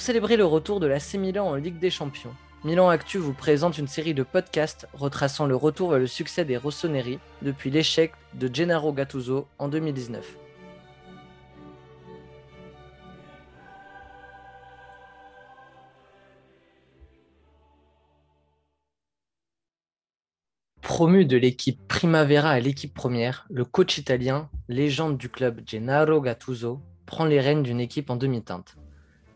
célébrer le retour de l'AC Milan en Ligue des Champions, Milan Actu vous présente une série de podcasts retraçant le retour vers le succès des Rossoneri depuis l'échec de Gennaro Gattuso en 2019. Promu de l'équipe Primavera à l'équipe première, le coach italien, légende du club Gennaro Gattuso, prend les rênes d'une équipe en demi-teinte.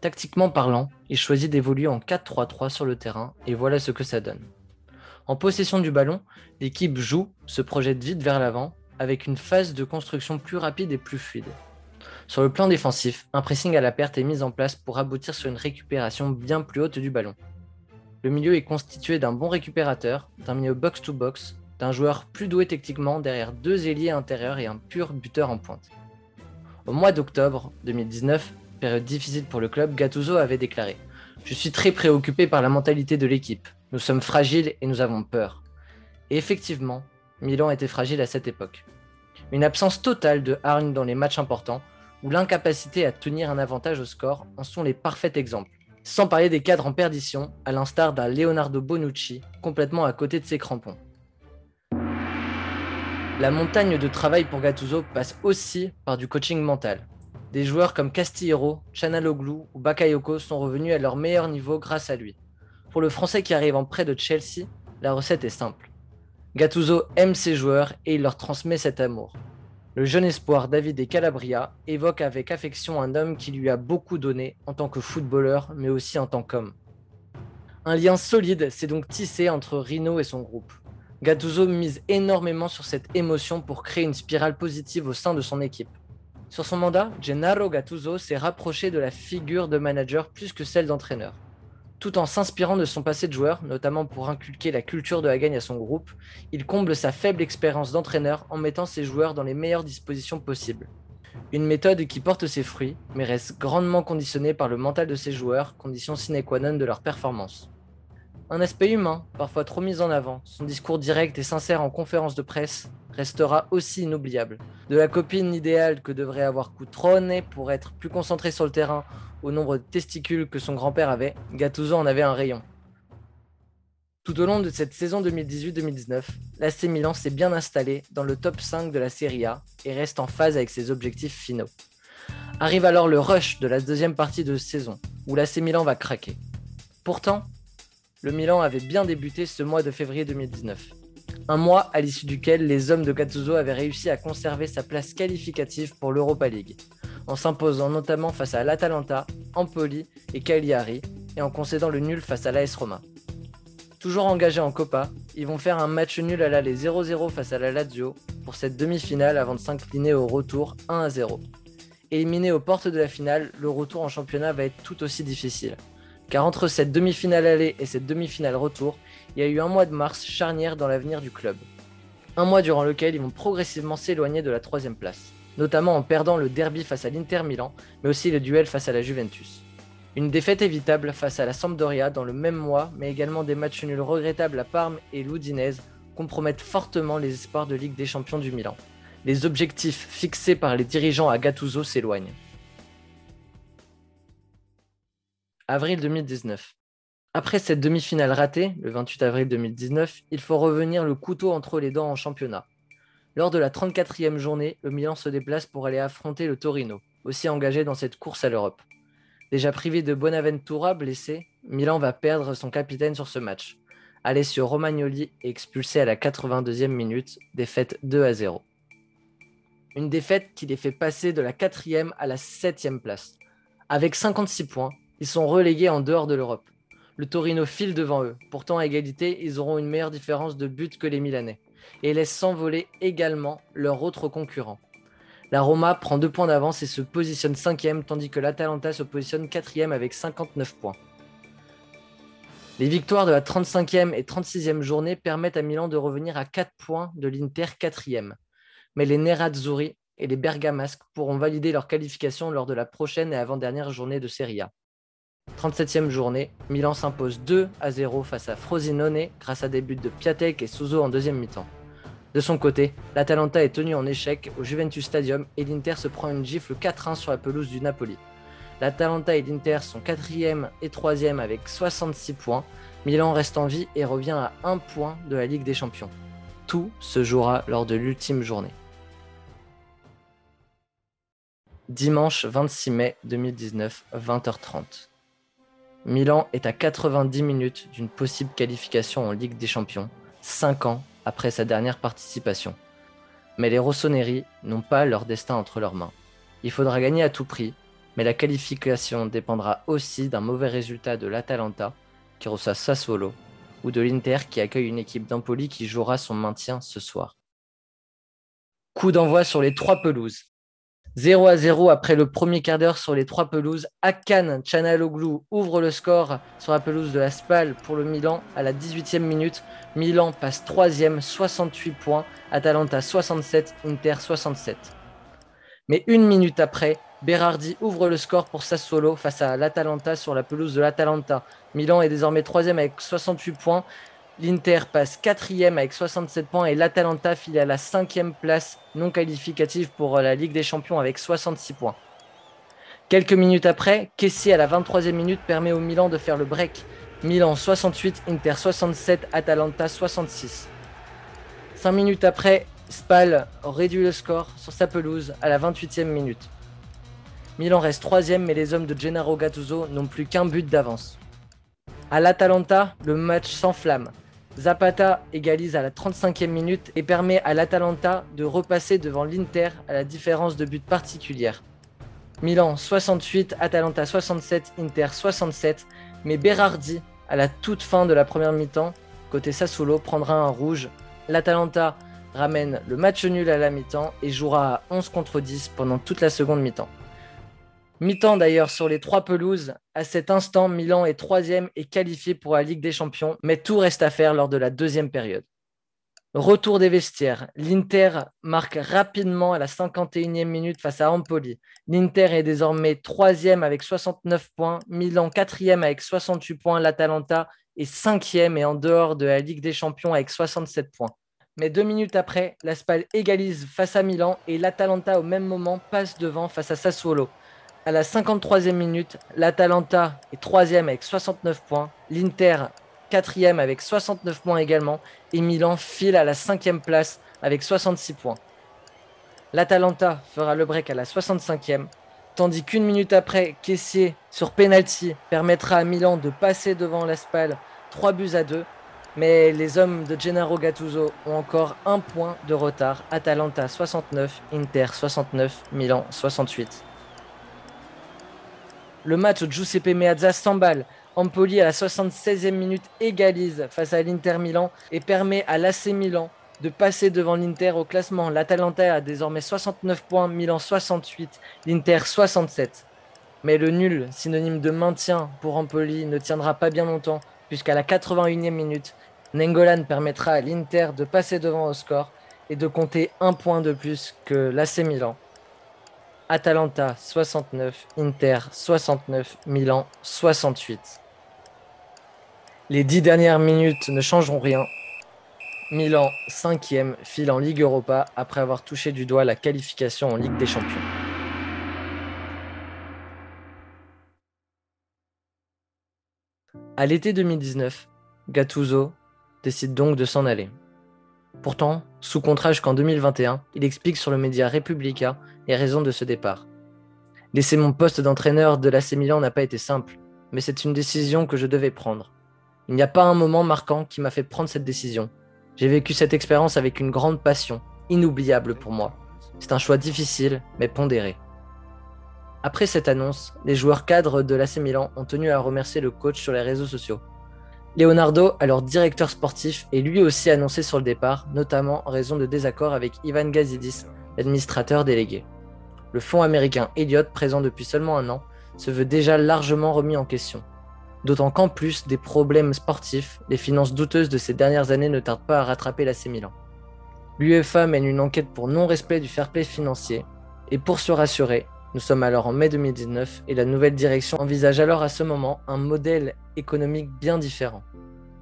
Tactiquement parlant, il choisit d'évoluer en 4-3-3 sur le terrain et voilà ce que ça donne. En possession du ballon, l'équipe joue, se projette vite vers l'avant, avec une phase de construction plus rapide et plus fluide. Sur le plan défensif, un pressing à la perte est mis en place pour aboutir sur une récupération bien plus haute du ballon. Le milieu est constitué d'un bon récupérateur, d'un milieu box-to-box, d'un joueur plus doué techniquement derrière deux ailiers intérieurs et un pur buteur en pointe. Au mois d'octobre 2019, période difficile pour le club, Gattuso avait déclaré Je suis très préoccupé par la mentalité de l'équipe. Nous sommes fragiles et nous avons peur. Et effectivement, Milan était fragile à cette époque. Une absence totale de hargne dans les matchs importants, ou l'incapacité à tenir un avantage au score en sont les parfaits exemples. Sans parler des cadres en perdition, à l'instar d'un Leonardo Bonucci, complètement à côté de ses crampons. La montagne de travail pour Gattuso passe aussi par du coaching mental. Des joueurs comme Castillero, Chanaloglu ou Bakayoko sont revenus à leur meilleur niveau grâce à lui. Pour le Français qui arrive en prêt de Chelsea, la recette est simple. Gattuso aime ses joueurs et il leur transmet cet amour. Le jeune espoir David et Calabria évoque avec affection un homme qui lui a beaucoup donné en tant que footballeur, mais aussi en tant qu'homme. Un lien solide s'est donc tissé entre Rino et son groupe. Gattuso mise énormément sur cette émotion pour créer une spirale positive au sein de son équipe. Sur son mandat, Gennaro Gattuso s'est rapproché de la figure de manager plus que celle d'entraîneur. Tout en s'inspirant de son passé de joueur, notamment pour inculquer la culture de la gagne à son groupe, il comble sa faible expérience d'entraîneur en mettant ses joueurs dans les meilleures dispositions possibles. Une méthode qui porte ses fruits, mais reste grandement conditionnée par le mental de ses joueurs, condition sine qua non de leur performance. Un aspect humain, parfois trop mis en avant, son discours direct et sincère en conférence de presse, restera aussi inoubliable. De la copine idéale que devrait avoir Coutrone pour être plus concentré sur le terrain au nombre de testicules que son grand-père avait, Gattuso en avait un rayon. Tout au long de cette saison 2018-2019, l'AC Milan s'est bien installé dans le top 5 de la Serie A et reste en phase avec ses objectifs finaux. Arrive alors le rush de la deuxième partie de saison, où l'AC Milan va craquer. Pourtant, le Milan avait bien débuté ce mois de février 2019 un mois à l'issue duquel les hommes de Gattuso avaient réussi à conserver sa place qualificative pour l'Europa League, en s'imposant notamment face à l'Atalanta, Empoli et Cagliari, et en concédant le nul face à l'AS Roma. Toujours engagés en Copa, ils vont faire un match nul à l'aller 0-0 face à la Lazio pour cette demi-finale avant de s'incliner au retour 1-0. Éliminé aux portes de la finale, le retour en championnat va être tout aussi difficile. Car entre cette demi-finale aller et cette demi-finale retour, il y a eu un mois de mars charnière dans l'avenir du club. Un mois durant lequel ils vont progressivement s'éloigner de la troisième place, notamment en perdant le derby face à l'Inter Milan, mais aussi le duel face à la Juventus. Une défaite évitable face à la Sampdoria dans le même mois, mais également des matchs nuls regrettables à Parme et l'Udinese compromettent fortement les espoirs de Ligue des Champions du Milan. Les objectifs fixés par les dirigeants à Gattuso s'éloignent. Avril 2019. Après cette demi-finale ratée, le 28 avril 2019, il faut revenir le couteau entre les dents en championnat. Lors de la 34e journée, le Milan se déplace pour aller affronter le Torino, aussi engagé dans cette course à l'Europe. Déjà privé de Bonaventura, blessé, Milan va perdre son capitaine sur ce match. Alessio Romagnoli est expulsé à la 82e minute, défaite 2 à 0. Une défaite qui les fait passer de la 4e à la 7e place. Avec 56 points, ils sont relégués en dehors de l'Europe. Le Torino file devant eux. Pourtant, à égalité, ils auront une meilleure différence de but que les Milanais. Et laissent s'envoler également leurs autres concurrents. La Roma prend deux points d'avance et se positionne cinquième, tandis que l'Atalanta se positionne quatrième avec 59 points. Les victoires de la 35e et 36e journée permettent à Milan de revenir à 4 points de l'Inter 4e. Mais les Nerazzurri et les Bergamasques pourront valider leur qualification lors de la prochaine et avant-dernière journée de Serie A. 37e journée, Milan s'impose 2 à 0 face à Frosinone grâce à des buts de Piatek et Suzo en deuxième mi-temps. De son côté, l'Atalanta est tenu en échec au Juventus Stadium et l'Inter se prend une gifle 4-1 sur la pelouse du Napoli. l'Atalanta et l'Inter sont 4e et 3e avec 66 points. Milan reste en vie et revient à 1 point de la Ligue des Champions. Tout se jouera lors de l'ultime journée. Dimanche 26 mai 2019, 20h30. Milan est à 90 minutes d'une possible qualification en Ligue des Champions, 5 ans après sa dernière participation. Mais les Rossoneri n'ont pas leur destin entre leurs mains. Il faudra gagner à tout prix, mais la qualification dépendra aussi d'un mauvais résultat de l'Atalanta, qui reçoit Sassuolo, ou de l'Inter qui accueille une équipe d'Empoli qui jouera son maintien ce soir. Coup d'envoi sur les trois pelouses. 0 à 0 après le premier quart d'heure sur les trois pelouses. Akan Chanaloglu ouvre le score sur la pelouse de la Spal pour le Milan à la 18e minute. Milan passe 3e, 68 points. Atalanta 67, Inter 67. Mais une minute après, Berardi ouvre le score pour Sassuolo face à l'Atalanta sur la pelouse de l'Atalanta. Milan est désormais 3 avec 68 points. L'Inter passe quatrième avec 67 points et l'Atalanta file à la cinquième place non qualificative pour la Ligue des Champions avec 66 points. Quelques minutes après, Kessie à la 23e minute permet au Milan de faire le break. Milan 68, Inter 67, Atalanta 66. Cinq minutes après, Spal réduit le score sur sa pelouse à la 28e minute. Milan reste troisième mais les hommes de Gennaro Gattuso n'ont plus qu'un but d'avance. À l'Atalanta, le match s'enflamme. Zapata égalise à la 35e minute et permet à l'Atalanta de repasser devant l'Inter à la différence de but particulière. Milan 68, Atalanta 67, Inter 67, mais Berardi, à la toute fin de la première mi-temps, côté Sassuolo, prendra un rouge. L'Atalanta ramène le match nul à la mi-temps et jouera à 11 contre 10 pendant toute la seconde mi-temps. Mi-temps d'ailleurs sur les trois pelouses. À cet instant, Milan est troisième et qualifié pour la Ligue des Champions, mais tout reste à faire lors de la deuxième période. Retour des vestiaires. L'Inter marque rapidement à la 51e minute face à Empoli. L'Inter est désormais troisième avec 69 points, Milan quatrième avec 68 points, l'Atalanta est cinquième et en dehors de la Ligue des Champions avec 67 points. Mais deux minutes après, la Spal égalise face à Milan et l'Atalanta au même moment passe devant face à Sassuolo. À la 53e minute, l'Atalanta est 3 avec 69 points, l'Inter 4 avec 69 points également, et Milan file à la 5e place avec 66 points. L'Atalanta fera le break à la 65e, tandis qu'une minute après, Caissier sur penalty permettra à Milan de passer devant la Spal 3 buts à 2. Mais les hommes de Gennaro Gattuso ont encore un point de retard. Atalanta 69, Inter 69, Milan 68. Le match au Giuseppe Meazza s'emballe. Empoli à la 76e minute égalise face à l'Inter Milan et permet à l'AC Milan de passer devant l'Inter au classement. L'Atalanta a désormais 69 points, Milan 68, l'Inter 67. Mais le nul, synonyme de maintien pour Empoli, ne tiendra pas bien longtemps, puisqu'à la 81e minute, Nengolan permettra à l'Inter de passer devant au score et de compter un point de plus que l'AC Milan. Atalanta 69, Inter 69, Milan 68. Les dix dernières minutes ne changeront rien. Milan 5e file en Ligue Europa après avoir touché du doigt la qualification en Ligue des Champions. À l'été 2019, Gattuso décide donc de s'en aller. Pourtant, sous contrat jusqu'en 2021, il explique sur le média Republica les raisons de ce départ. Laisser mon poste d'entraîneur de l'AC Milan n'a pas été simple, mais c'est une décision que je devais prendre. Il n'y a pas un moment marquant qui m'a fait prendre cette décision. J'ai vécu cette expérience avec une grande passion, inoubliable pour moi. C'est un choix difficile, mais pondéré. Après cette annonce, les joueurs cadres de l'AC Milan ont tenu à remercier le coach sur les réseaux sociaux. Leonardo, alors directeur sportif, est lui aussi annoncé sur le départ, notamment en raison de désaccords avec Ivan Gazidis, l'administrateur délégué. Le fonds américain Elliott, présent depuis seulement un an, se veut déjà largement remis en question. D'autant qu'en plus des problèmes sportifs, les finances douteuses de ces dernières années ne tardent pas à rattraper l'AC Milan. L'UEFA mène une enquête pour non-respect du fair play financier, et pour se rassurer, nous sommes alors en mai 2019 et la nouvelle direction envisage alors à ce moment un modèle économique bien différent.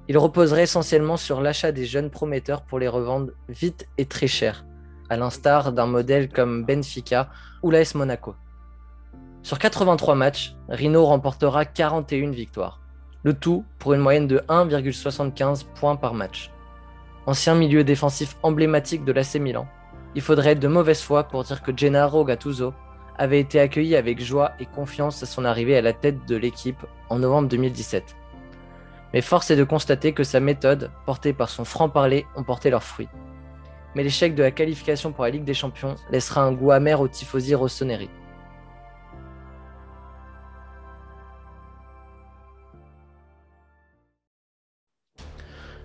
Il reposerait essentiellement sur l'achat des jeunes prometteurs pour les revendre vite et très cher, à l'instar d'un modèle comme Benfica ou l'AS Monaco. Sur 83 matchs, Rino remportera 41 victoires, le tout pour une moyenne de 1,75 points par match. Ancien milieu défensif emblématique de l'AC Milan, il faudrait être de mauvaise foi pour dire que Gennaro Gattuso avait été accueilli avec joie et confiance à son arrivée à la tête de l'équipe en novembre 2017. Mais force est de constater que sa méthode, portée par son franc-parler, ont porté leurs fruits. Mais l'échec de la qualification pour la Ligue des Champions laissera un goût amer aux tifosi rossoneri.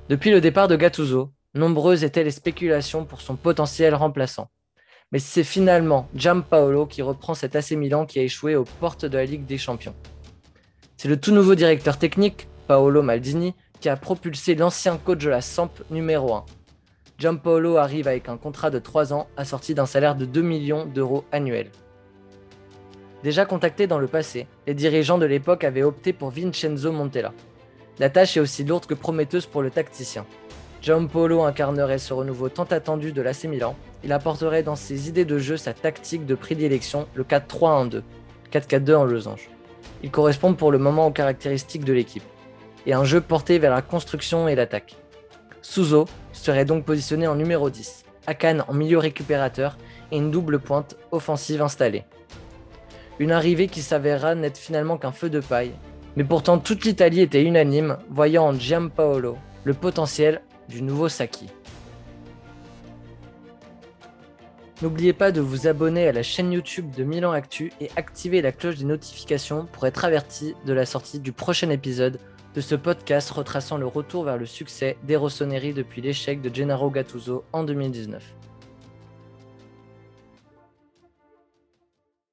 Depuis le départ de Gattuso, nombreuses étaient les spéculations pour son potentiel remplaçant. Mais c'est finalement Giampaolo qui reprend cet AC Milan qui a échoué aux portes de la Ligue des Champions. C'est le tout nouveau directeur technique, Paolo Maldini, qui a propulsé l'ancien coach de la Samp numéro 1. Giampaolo arrive avec un contrat de 3 ans assorti d'un salaire de 2 millions d'euros annuels. Déjà contacté dans le passé, les dirigeants de l'époque avaient opté pour Vincenzo Montella. La tâche est aussi lourde que prometteuse pour le tacticien. Giampaolo incarnerait ce renouveau tant attendu de l'AC Milan. Il apporterait dans ses idées de jeu sa tactique de prédilection, le 4-3-1-2, 4-4-2 en losange. Il correspond pour le moment aux caractéristiques de l'équipe, et un jeu porté vers la construction et l'attaque. Suzo serait donc positionné en numéro 10, Akan en milieu récupérateur et une double pointe offensive installée. Une arrivée qui s'avérera n'être finalement qu'un feu de paille, mais pourtant toute l'Italie était unanime, voyant en Giampaolo le potentiel du nouveau Saki. N'oubliez pas de vous abonner à la chaîne YouTube de Milan Actu et activer la cloche des notifications pour être averti de la sortie du prochain épisode de ce podcast retraçant le retour vers le succès des Rossoneri depuis l'échec de Gennaro Gattuso en 2019.